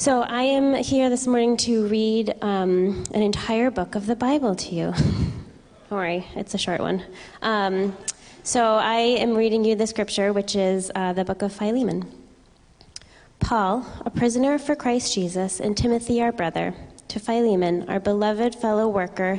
So I am here this morning to read um, an entire book of the Bible to you. Don't worry, it's a short one. Um, so I am reading you the scripture, which is uh, the book of Philemon. Paul, a prisoner for Christ Jesus, and Timothy, our brother, to Philemon, our beloved fellow worker,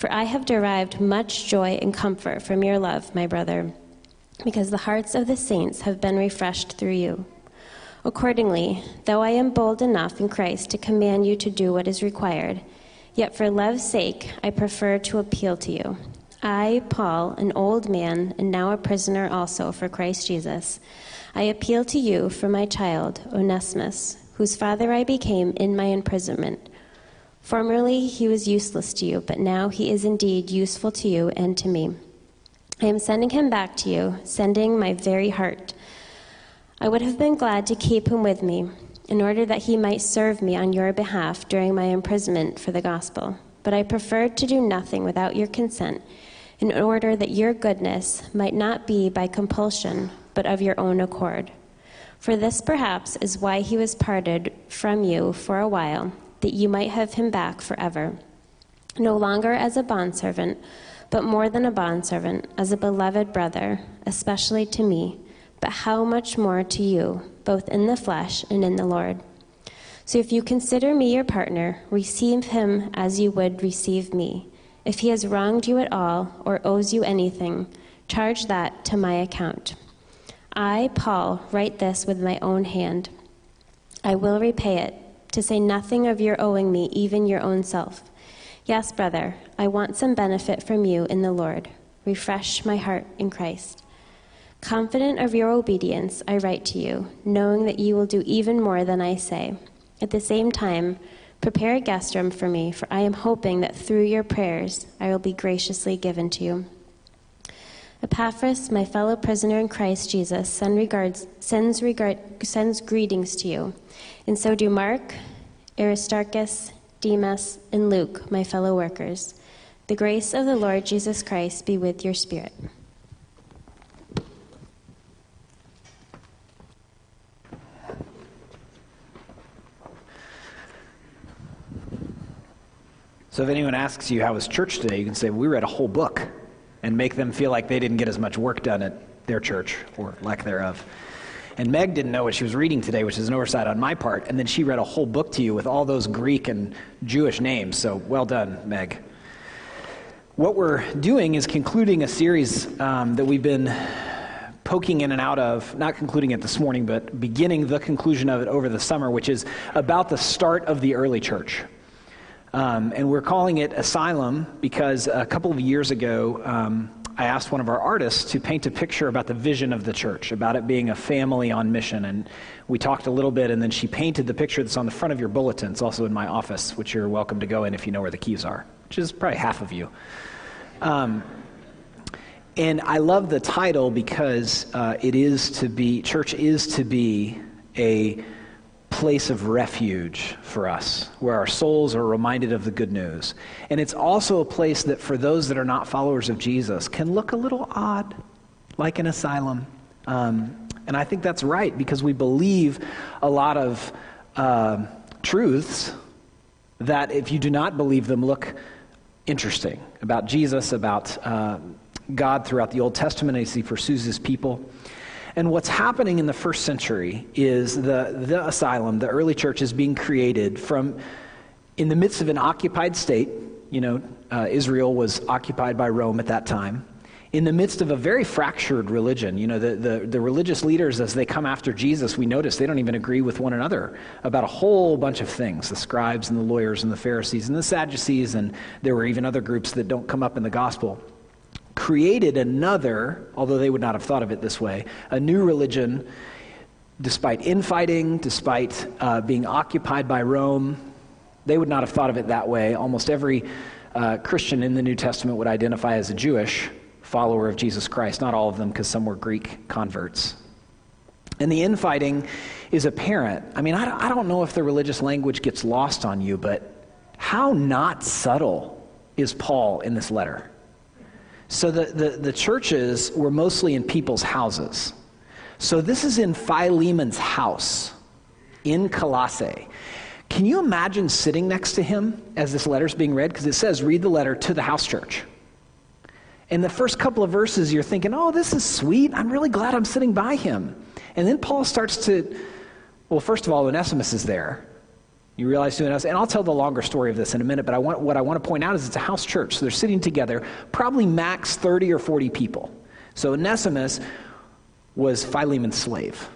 For I have derived much joy and comfort from your love, my brother because the hearts of the saints have been refreshed through you. Accordingly, though I am bold enough in Christ to command you to do what is required, yet for love's sake I prefer to appeal to you. I, Paul, an old man and now a prisoner also for Christ Jesus, I appeal to you for my child, Onesimus, whose father I became in my imprisonment. Formerly he was useless to you, but now he is indeed useful to you and to me. I am sending him back to you, sending my very heart. I would have been glad to keep him with me, in order that he might serve me on your behalf during my imprisonment for the gospel. But I preferred to do nothing without your consent, in order that your goodness might not be by compulsion, but of your own accord. For this perhaps is why he was parted from you for a while, that you might have him back forever, no longer as a bondservant but more than a bondservant, as a beloved brother, especially to me, but how much more to you, both in the flesh and in the Lord. So if you consider me your partner, receive him as you would receive me. If he has wronged you at all or owes you anything, charge that to my account. I, Paul, write this with my own hand. I will repay it, to say nothing of your owing me even your own self. Yes, brother, I want some benefit from you in the Lord. Refresh my heart in Christ. Confident of your obedience, I write to you, knowing that you will do even more than I say. At the same time, prepare a guest room for me, for I am hoping that through your prayers I will be graciously given to you. Epaphras, my fellow prisoner in Christ Jesus, send regards, sends, regard, sends greetings to you, and so do Mark, Aristarchus, Demas, and Luke, my fellow workers. The grace of the Lord Jesus Christ be with your spirit. So if anyone asks you how was church today, you can say, we read a whole book and make them feel like they didn't get as much work done at their church or lack thereof. And Meg didn't know what she was reading today, which is an oversight on my part. And then she read a whole book to you with all those Greek and Jewish names. So well done, Meg. What we're doing is concluding a series um, that we've been poking in and out of, not concluding it this morning, but beginning the conclusion of it over the summer, which is about the start of the early church. Um, and we're calling it Asylum because a couple of years ago, um, I asked one of our artists to paint a picture about the vision of the church, about it being a family on mission. And we talked a little bit, and then she painted the picture that's on the front of your bulletin. It's also in my office, which you're welcome to go in if you know where the keys are, which is probably half of you. Um, and I love the title because uh, it is to be, church is to be a place of refuge for us, where our souls are reminded of the good news. And it's also a place that, for those that are not followers of Jesus, can look a little odd, like an asylum. Um, and I think that's right because we believe a lot of uh, truths that, if you do not believe them, look interesting about Jesus, about uh, God throughout the Old Testament as he pursues his people. And what's happening in the first century is the, the asylum, the early church, is being created from in the midst of an occupied state. You know, uh, Israel was occupied by Rome at that time. In the midst of a very fractured religion, you know, the, the, the religious leaders, as they come after Jesus, we notice they don't even agree with one another about a whole bunch of things the scribes and the lawyers and the Pharisees and the Sadducees, and there were even other groups that don't come up in the gospel created another, although they would not have thought of it this way, a new religion despite infighting, despite uh, being occupied by Rome. They would not have thought of it that way. Almost every uh, Christian in the New Testament would identify as a Jewish follower of Jesus Christ. Not all of them, because some were Greek converts. And the infighting is apparent. I mean, I, I don't know if the religious language gets lost on you, but how not subtle is Paul in this letter? So the, the, the churches were mostly in people's houses. So this is in Philemon's house in Colossae. Can you imagine sitting next to him as this letter is being read? Because it says, read the letter to the house church. In the first couple of verses, you're thinking, oh, this is sweet. I'm really glad I'm sitting by him. And then Paul starts to, well, first of all, Onesimus is there. You realize who Onesimus, and I'll tell the longer story of this in a minute, but I want, what I want to point out is it's a house church. So they're sitting together, probably max 30 or 40 people. So Onesimus was Philemon's slave.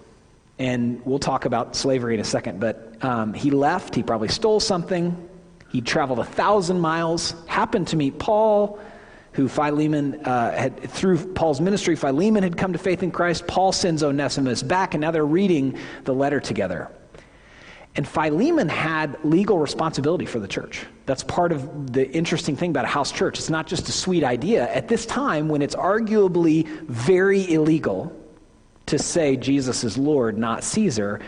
And we'll talk about slavery in a second, but um, he left, he probably stole something. He traveled a thousand miles, happened to meet Paul, who Philemon uh, had, through Paul's ministry, Philemon had come to faith in Christ. Paul sends Onesimus back, and now they're reading the letter together. And Philemon had legal responsibility for the church. That's part of the interesting thing about a house church. It's not just a sweet idea. At this time, when it's arguably very illegal to say Jesus is Lord, not Caesar,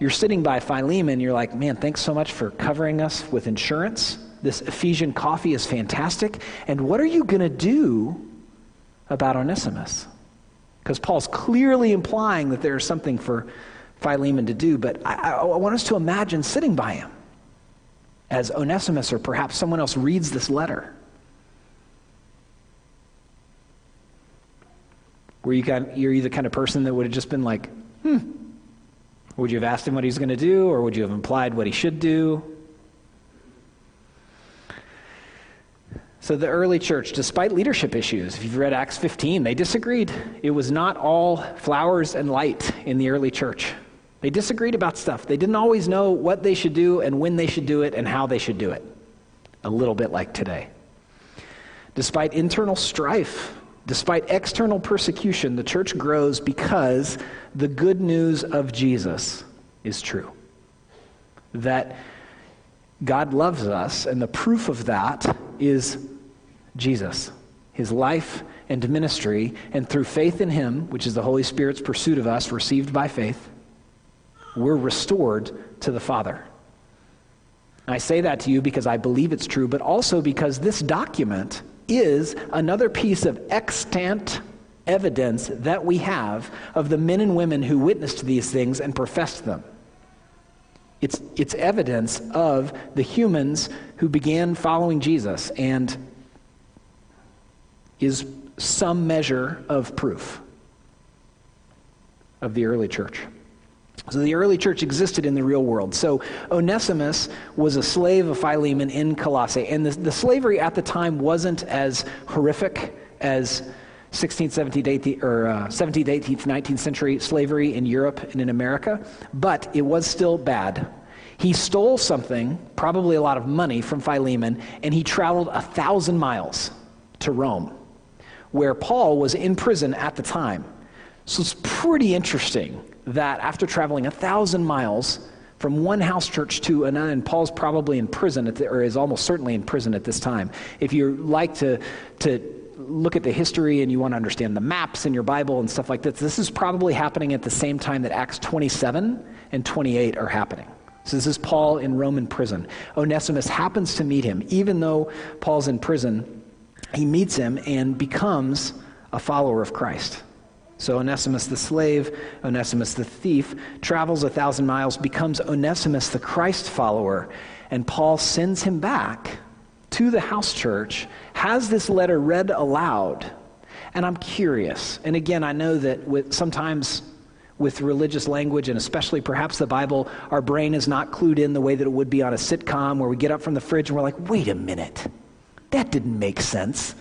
you're sitting by Philemon, you're like, man, thanks so much for covering us with insurance this Ephesian coffee is fantastic. And what are you going to do about Onesimus? Because Paul's clearly implying that there's something for Philemon to do, but I, I, want us to imagine sitting by him as Onesimus or perhaps someone else reads this letter. Were you kind you're you the kind of person that would have just been like, hmm. Would you have asked him what he's going to do, or would you have implied what he should do? So, the early church, despite leadership issues, if you've read Acts 15, they disagreed. It was not all flowers and light in the early church. They disagreed about stuff. They didn't always know what they should do and when they should do it and how they should do it. A little bit like today. Despite internal strife, despite external persecution, the church grows because the good news of Jesus is true. That God loves us, and the proof of that is Jesus, his life and ministry, and through faith in him, which is the Holy Spirit's pursuit of us, received by faith, we're restored to the Father. I say that to you because I believe it's true, but also because this document is another piece of extant evidence that we have of the men and women who witnessed these things and professed them. It's, it's evidence of the humans who began following Jesus and is some measure of proof of the early church. So the early church existed in the real world. So Onesimus was a slave of Philemon in Colossae. And the, the slavery at the time wasn't as horrific as 16th, 17th, 18th, or uh, 17th, 18th, 19th century slavery in Europe and in America, but it was still bad. He stole something, probably a lot of money, from Philemon, and he traveled a thousand miles to Rome, where Paul was in prison at the time. So it's pretty interesting that after traveling a thousand miles from one house church to another, and Paul's probably in prison, the, or is almost certainly in prison at this time. If you like to, to look at the history and you want to understand the maps in your Bible and stuff like this, this is probably happening at the same time that Acts 27 and 28 are happening. So this is Paul in Roman prison. Onesimus happens to meet him. Even though Paul's in prison, he meets him and becomes a follower of Christ. So Onesimus the slave, Onesimus the thief, travels a thousand miles, becomes Onesimus the Christ follower, and Paul sends him back to the house church, has this letter read aloud. And I'm curious, and again, I know that with, sometimes with religious language, and especially perhaps the Bible, our brain is not clued in the way that it would be on a sitcom where we get up from the fridge and we're like, wait a minute, that didn't make sense.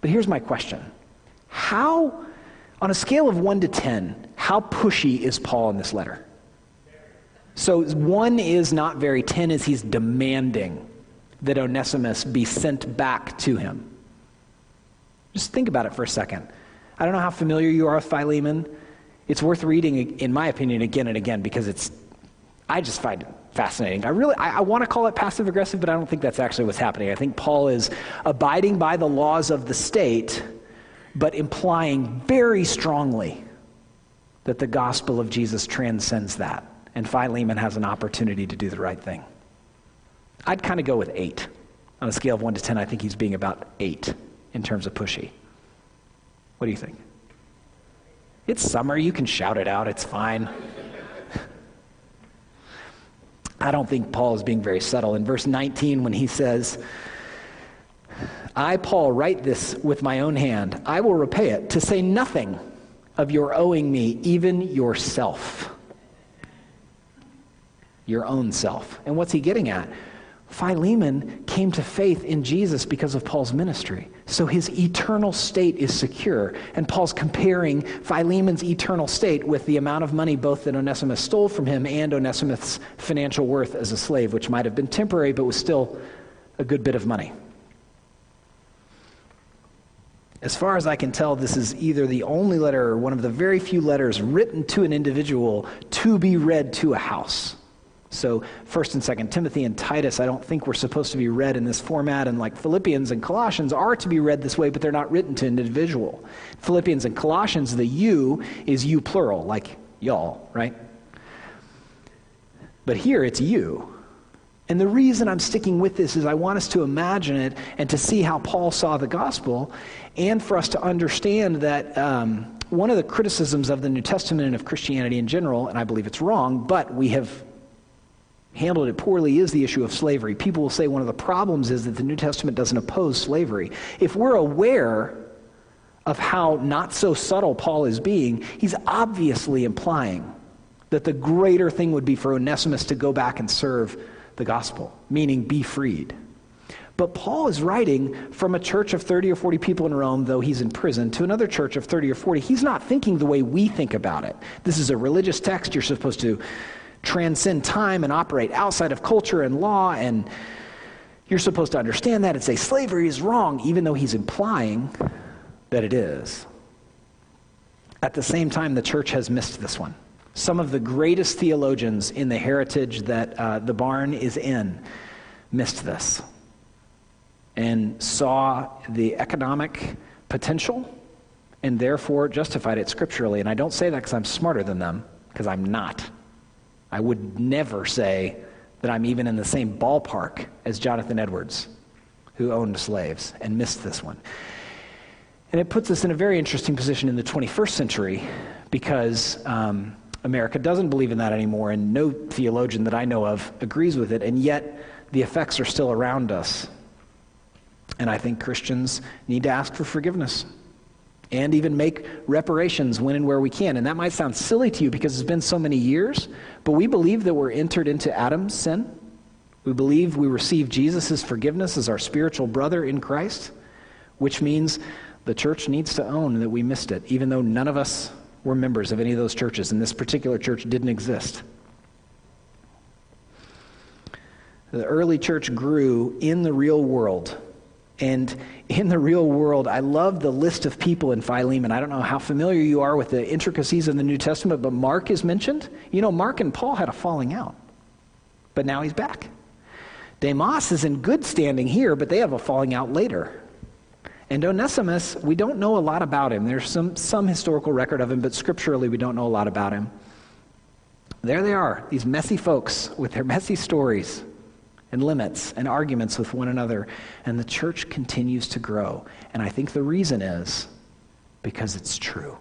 But here's my question How, on a scale of 1 to 10, how pushy is Paul in this letter? So 1 is not very, 10 is he's demanding that Onesimus be sent back to him. Just think about it for a second. I don't know how familiar you are with Philemon. It's worth reading, in my opinion, again and again because it's, I just find it fascinating. I really, I, I want to call it passive aggressive, but I don't think that's actually what's happening. I think Paul is abiding by the laws of the state, but implying very strongly that the gospel of Jesus transcends that. And Philemon has an opportunity to do the right thing. I'd kind of go with eight. On a scale of one to ten, I think he's being about eight in terms of pushy. What do you think? It's summer. You can shout it out. It's fine. I don't think Paul is being very subtle. In verse 19, when he says, I, Paul, write this with my own hand, I will repay it, to say nothing of your owing me, even yourself. Your own self. And what's he getting at? Philemon came to faith in Jesus because of Paul's ministry. So his eternal state is secure. And Paul's comparing Philemon's eternal state with the amount of money both that Onesimus stole from him and Onesimus' financial worth as a slave, which might have been temporary but was still a good bit of money. As far as I can tell, this is either the only letter or one of the very few letters written to an individual to be read to a house. So, 1st and 2nd Timothy and Titus, I don't think we're supposed to be read in this format, and like Philippians and Colossians are to be read this way, but they're not written to an individual. Philippians and Colossians, the you is you plural, like y'all, right? But here it's you. And the reason I'm sticking with this is I want us to imagine it and to see how Paul saw the gospel, and for us to understand that um, one of the criticisms of the New Testament and of Christianity in general, and I believe it's wrong, but we have handled it poorly is the issue of slavery. People will say one of the problems is that the New Testament doesn't oppose slavery. If we're aware of how not so subtle Paul is being, he's obviously implying that the greater thing would be for Onesimus to go back and serve the gospel, meaning be freed. But Paul is writing from a church of 30 or 40 people in Rome, though he's in prison, to another church of 30 or 40. He's not thinking the way we think about it. This is a religious text. You're supposed to transcend time and operate outside of culture and law. And you're supposed to understand that and say slavery is wrong, even though he's implying that it is. At the same time, the church has missed this one. Some of the greatest theologians in the heritage that uh, the barn is in missed this and saw the economic potential and therefore justified it scripturally. And I don't say that because I'm smarter than them, because I'm not. I would never say that I'm even in the same ballpark as Jonathan Edwards, who owned slaves and missed this one. And it puts us in a very interesting position in the 21st century because um, America doesn't believe in that anymore, and no theologian that I know of agrees with it, and yet the effects are still around us. And I think Christians need to ask for forgiveness and even make reparations when and where we can. And that might sound silly to you because it's been so many years, but we believe that we're entered into Adam's sin. We believe we receive Jesus' forgiveness as our spiritual brother in Christ, which means the church needs to own that we missed it, even though none of us were members of any of those churches, and this particular church didn't exist. The early church grew in the real world and in the real world, I love the list of people in Philemon. I don't know how familiar you are with the intricacies of the New Testament, but Mark is mentioned. You know, Mark and Paul had a falling out, but now he's back. Demas is in good standing here, but they have a falling out later. And Onesimus, we don't know a lot about him. There's some, some historical record of him, but scripturally, we don't know a lot about him. There they are, these messy folks with their messy stories and limits and arguments with one another. And the church continues to grow. And I think the reason is because it's true.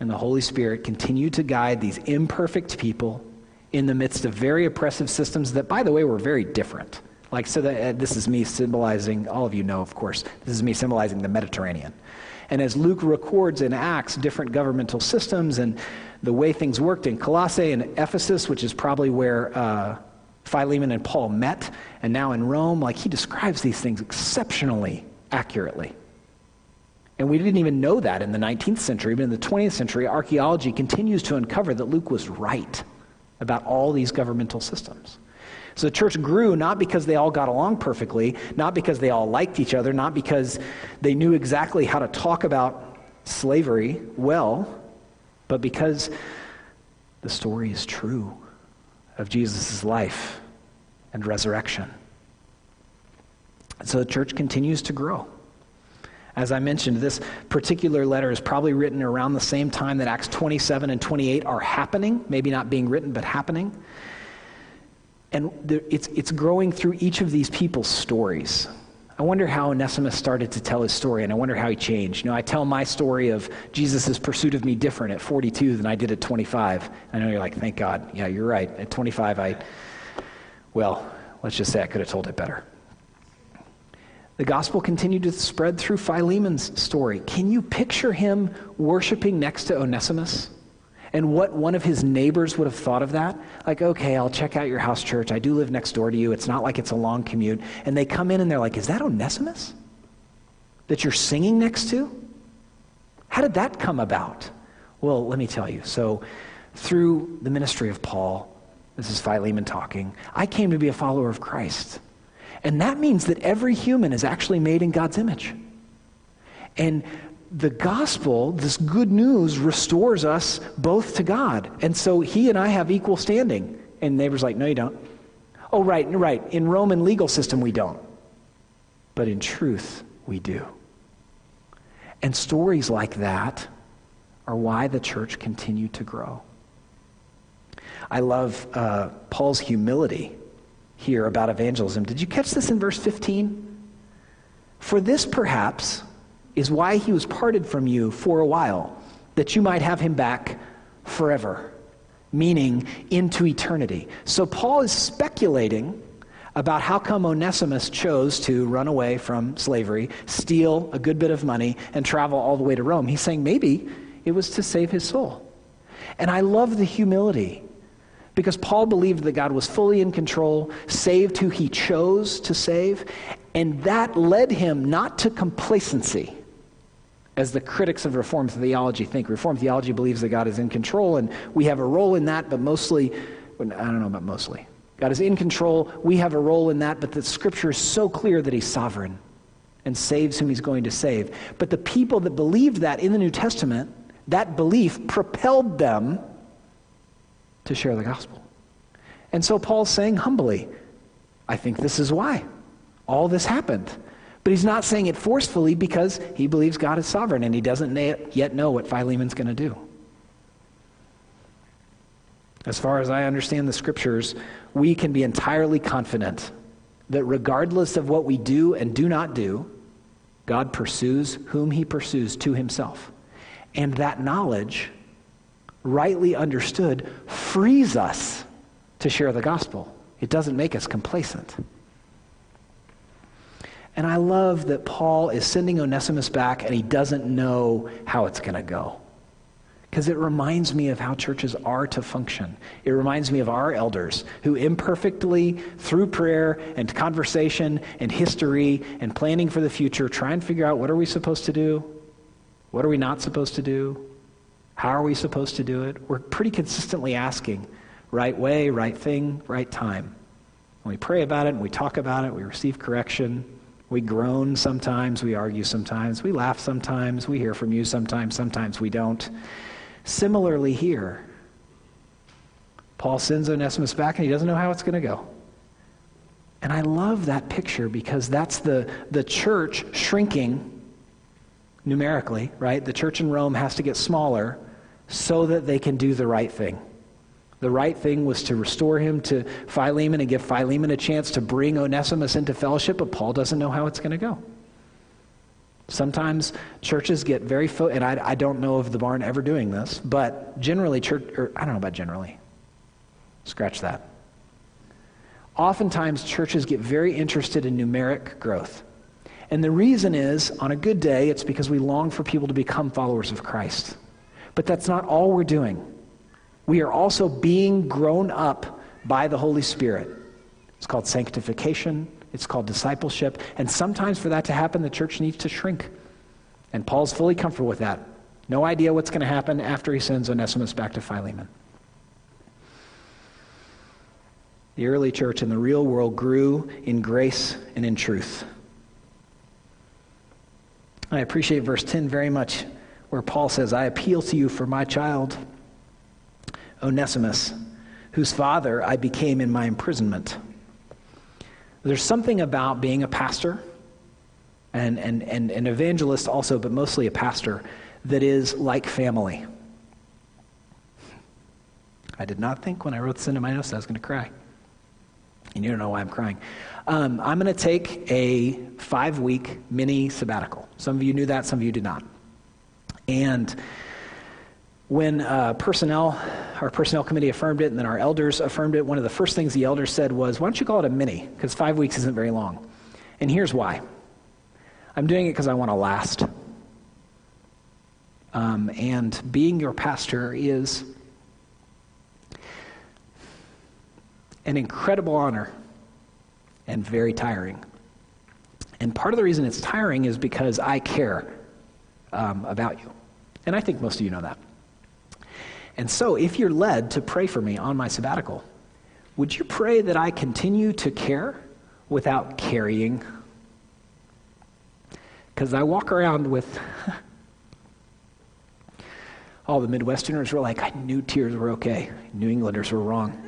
And the Holy Spirit continued to guide these imperfect people in the midst of very oppressive systems that, by the way, were very different. Like, so that, uh, this is me symbolizing, all of you know, of course, this is me symbolizing the Mediterranean. And as Luke records in Acts different governmental systems and the way things worked in Colossae and Ephesus, which is probably where uh, Philemon and Paul met, and now in Rome, like he describes these things exceptionally accurately. And we didn't even know that in the 19th century, but in the 20th century, archaeology continues to uncover that Luke was right about all these governmental systems. So the church grew not because they all got along perfectly, not because they all liked each other, not because they knew exactly how to talk about slavery well, but because the story is true of Jesus' life and resurrection. And So the church continues to grow. As I mentioned, this particular letter is probably written around the same time that Acts 27 and 28 are happening, maybe not being written, but happening. And it's, it's growing through each of these people's stories. I wonder how Onesimus started to tell his story, and I wonder how he changed. You know, I tell my story of Jesus' pursuit of me different at 42 than I did at 25. I know you're like, thank God. Yeah, you're right. At 25, I, well, let's just say I could have told it better. The gospel continued to spread through Philemon's story. Can you picture him worshiping next to Onesimus? And what one of his neighbors would have thought of that? Like, okay, I'll check out your house church. I do live next door to you. It's not like it's a long commute. And they come in and they're like, is that Onesimus that you're singing next to? How did that come about? Well, let me tell you. So, through the ministry of Paul, this is Philemon talking, I came to be a follower of Christ. And that means that every human is actually made in God's image. And the gospel, this good news, restores us both to God. And so he and I have equal standing. And neighbor's like, no, you don't. Oh, right, right. In Roman legal system, we don't. But in truth, we do. And stories like that are why the church continued to grow. I love uh, Paul's humility here about evangelism. Did you catch this in verse 15? For this, perhaps, is why he was parted from you for a while, that you might have him back forever, meaning into eternity. So Paul is speculating about how come Onesimus chose to run away from slavery, steal a good bit of money, and travel all the way to Rome. He's saying maybe it was to save his soul. And I love the humility because Paul believed that God was fully in control, saved who he chose to save, and that led him not to complacency, as the critics of Reformed theology think. Reformed theology believes that God is in control, and we have a role in that, but mostly, I don't know about mostly. God is in control, we have a role in that, but the scripture is so clear that he's sovereign and saves whom he's going to save. But the people that believed that in the New Testament, that belief propelled them to share the gospel. And so Paul's saying humbly, I think this is why all this happened. But he's not saying it forcefully because he believes God is sovereign and he doesn't yet know what Philemon's going to do. As far as I understand the scriptures, we can be entirely confident that regardless of what we do and do not do, God pursues whom he pursues to himself. And that knowledge rightly understood, frees us to share the gospel. It doesn't make us complacent. And I love that Paul is sending Onesimus back and he doesn't know how it's going to go. Because it reminds me of how churches are to function. It reminds me of our elders who imperfectly, through prayer and conversation and history and planning for the future, try and figure out what are we supposed to do? What are we not supposed to do? How are we supposed to do it? We're pretty consistently asking right way, right thing, right time. And we pray about it and we talk about it, we receive correction, we groan sometimes, we argue sometimes, we laugh sometimes, we hear from you sometimes, sometimes we don't. Similarly, here, Paul sends Onesimus back and he doesn't know how it's going to go. And I love that picture because that's the, the church shrinking numerically, right? The church in Rome has to get smaller so that they can do the right thing. The right thing was to restore him to Philemon and give Philemon a chance to bring Onesimus into fellowship, but Paul doesn't know how it's going to go. Sometimes churches get very, fo- and I, I don't know of the barn ever doing this, but generally, church, or I don't know about generally. Scratch that. Oftentimes, churches get very interested in numeric growth. And the reason is, on a good day, it's because we long for people to become followers of Christ. But that's not all we're doing. We are also being grown up by the Holy Spirit. It's called sanctification, it's called discipleship. And sometimes for that to happen, the church needs to shrink. And Paul's fully comfortable with that. No idea what's going to happen after he sends Onesimus back to Philemon. The early church in the real world grew in grace and in truth. I appreciate verse 10 very much where Paul says, I appeal to you for my child, Onesimus, whose father I became in my imprisonment. There's something about being a pastor and, and, and an evangelist also, but mostly a pastor, that is like family. I did not think when I wrote this into my notes I was going to cry. And you don't know why I'm crying. Um, I'm going to take a five week mini sabbatical. Some of you knew that, some of you did not. And when uh, personnel, our personnel committee affirmed it, and then our elders affirmed it, one of the first things the elders said was, Why don't you call it a mini? Because five weeks isn't very long. And here's why I'm doing it because I want to last. Um, and being your pastor is an incredible honor and very tiring. And part of the reason it's tiring is because I care um, about you. And I think most of you know that. And so, if you're led to pray for me on my sabbatical, would you pray that I continue to care without carrying? Because I walk around with. all the Midwesterners were like, I knew tears were okay. New Englanders were wrong.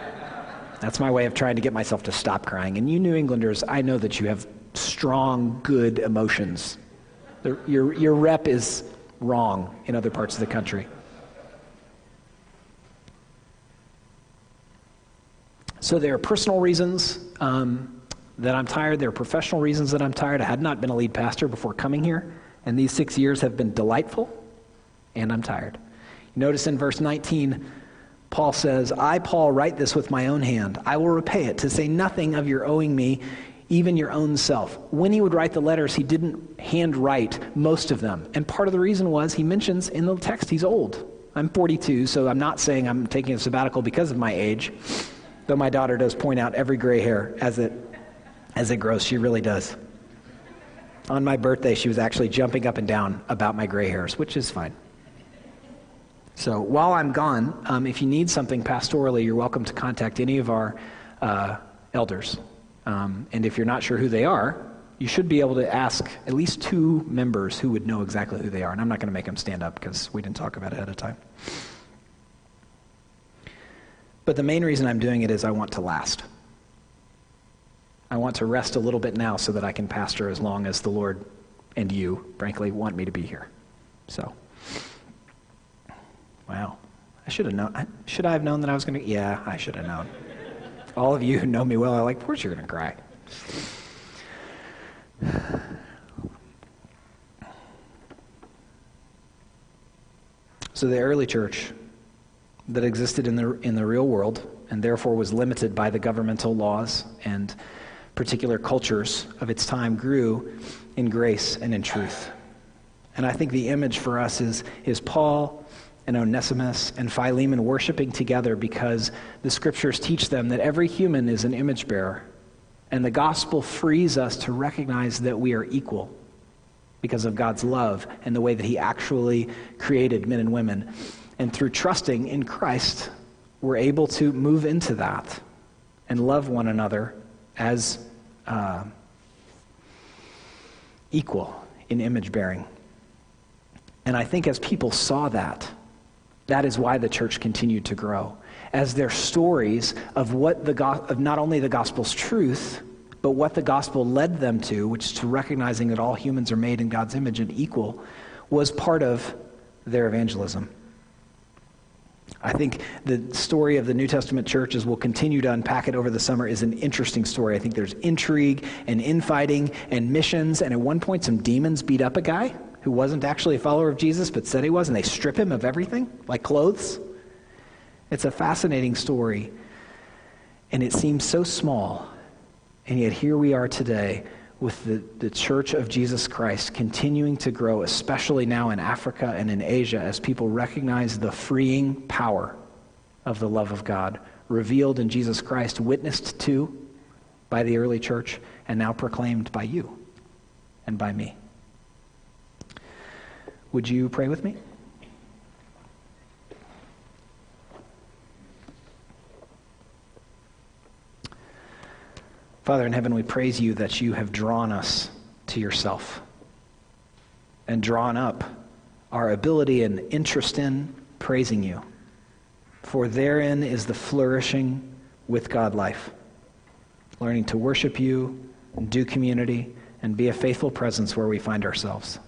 That's my way of trying to get myself to stop crying. And you New Englanders, I know that you have strong, good emotions. Your, your rep is wrong in other parts of the country. So there are personal reasons um, that I'm tired. There are professional reasons that I'm tired. I had not been a lead pastor before coming here, and these six years have been delightful, and I'm tired. Notice in verse 19, Paul says, I, Paul, write this with my own hand. I will repay it, to say nothing of your owing me, even your own self. When he would write the letters, he didn't handwrite most of them. And part of the reason was he mentions in the text he's old. I'm 42, so I'm not saying I'm taking a sabbatical because of my age, though my daughter does point out every gray hair as it, as it grows. She really does. On my birthday, she was actually jumping up and down about my gray hairs, which is fine. So while I'm gone, um, if you need something pastorally, you're welcome to contact any of our uh, elders. Um, and if you're not sure who they are, you should be able to ask at least two members who would know exactly who they are. And I'm not going to make them stand up because we didn't talk about it ahead of time. But the main reason I'm doing it is I want to last. I want to rest a little bit now so that I can pastor as long as the Lord and you, frankly, want me to be here. So. Wow. I should have known. Should I have known that I was going to? Yeah, I should have known. All of you who know me well are like, of course you're going to cry. So the early church that existed in the, in the real world and therefore was limited by the governmental laws and particular cultures of its time grew in grace and in truth. And I think the image for us is, is Paul and Onesimus and Philemon worshiping together because the scriptures teach them that every human is an image bearer. And the gospel frees us to recognize that we are equal because of God's love and the way that He actually created men and women. And through trusting in Christ, we're able to move into that and love one another as uh, equal in image bearing. And I think as people saw that, that is why the church continued to grow. As their stories of what the go- of not only the gospel's truth, but what the gospel led them to, which is to recognizing that all humans are made in God's image and equal, was part of their evangelism. I think the story of the New Testament church, as we'll continue to unpack it over the summer, is an interesting story. I think there's intrigue and infighting and missions, and at one point, some demons beat up a guy who wasn't actually a follower of Jesus but said he was, and they strip him of everything, like clothes. It's a fascinating story, and it seems so small, and yet here we are today with the, the church of Jesus Christ continuing to grow, especially now in Africa and in Asia, as people recognize the freeing power of the love of God revealed in Jesus Christ, witnessed to by the early church, and now proclaimed by you and by me. Would you pray with me? Father in heaven, we praise you that you have drawn us to yourself and drawn up our ability and interest in praising you. For therein is the flourishing with God life, learning to worship you, do community, and be a faithful presence where we find ourselves.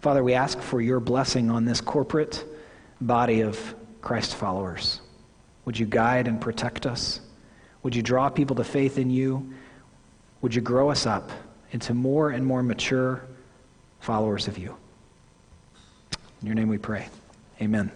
Father, we ask for your blessing on this corporate body of Christ followers. Would you guide and protect us? Would you draw people to faith in you? Would you grow us up into more and more mature followers of you? In your name we pray. Amen.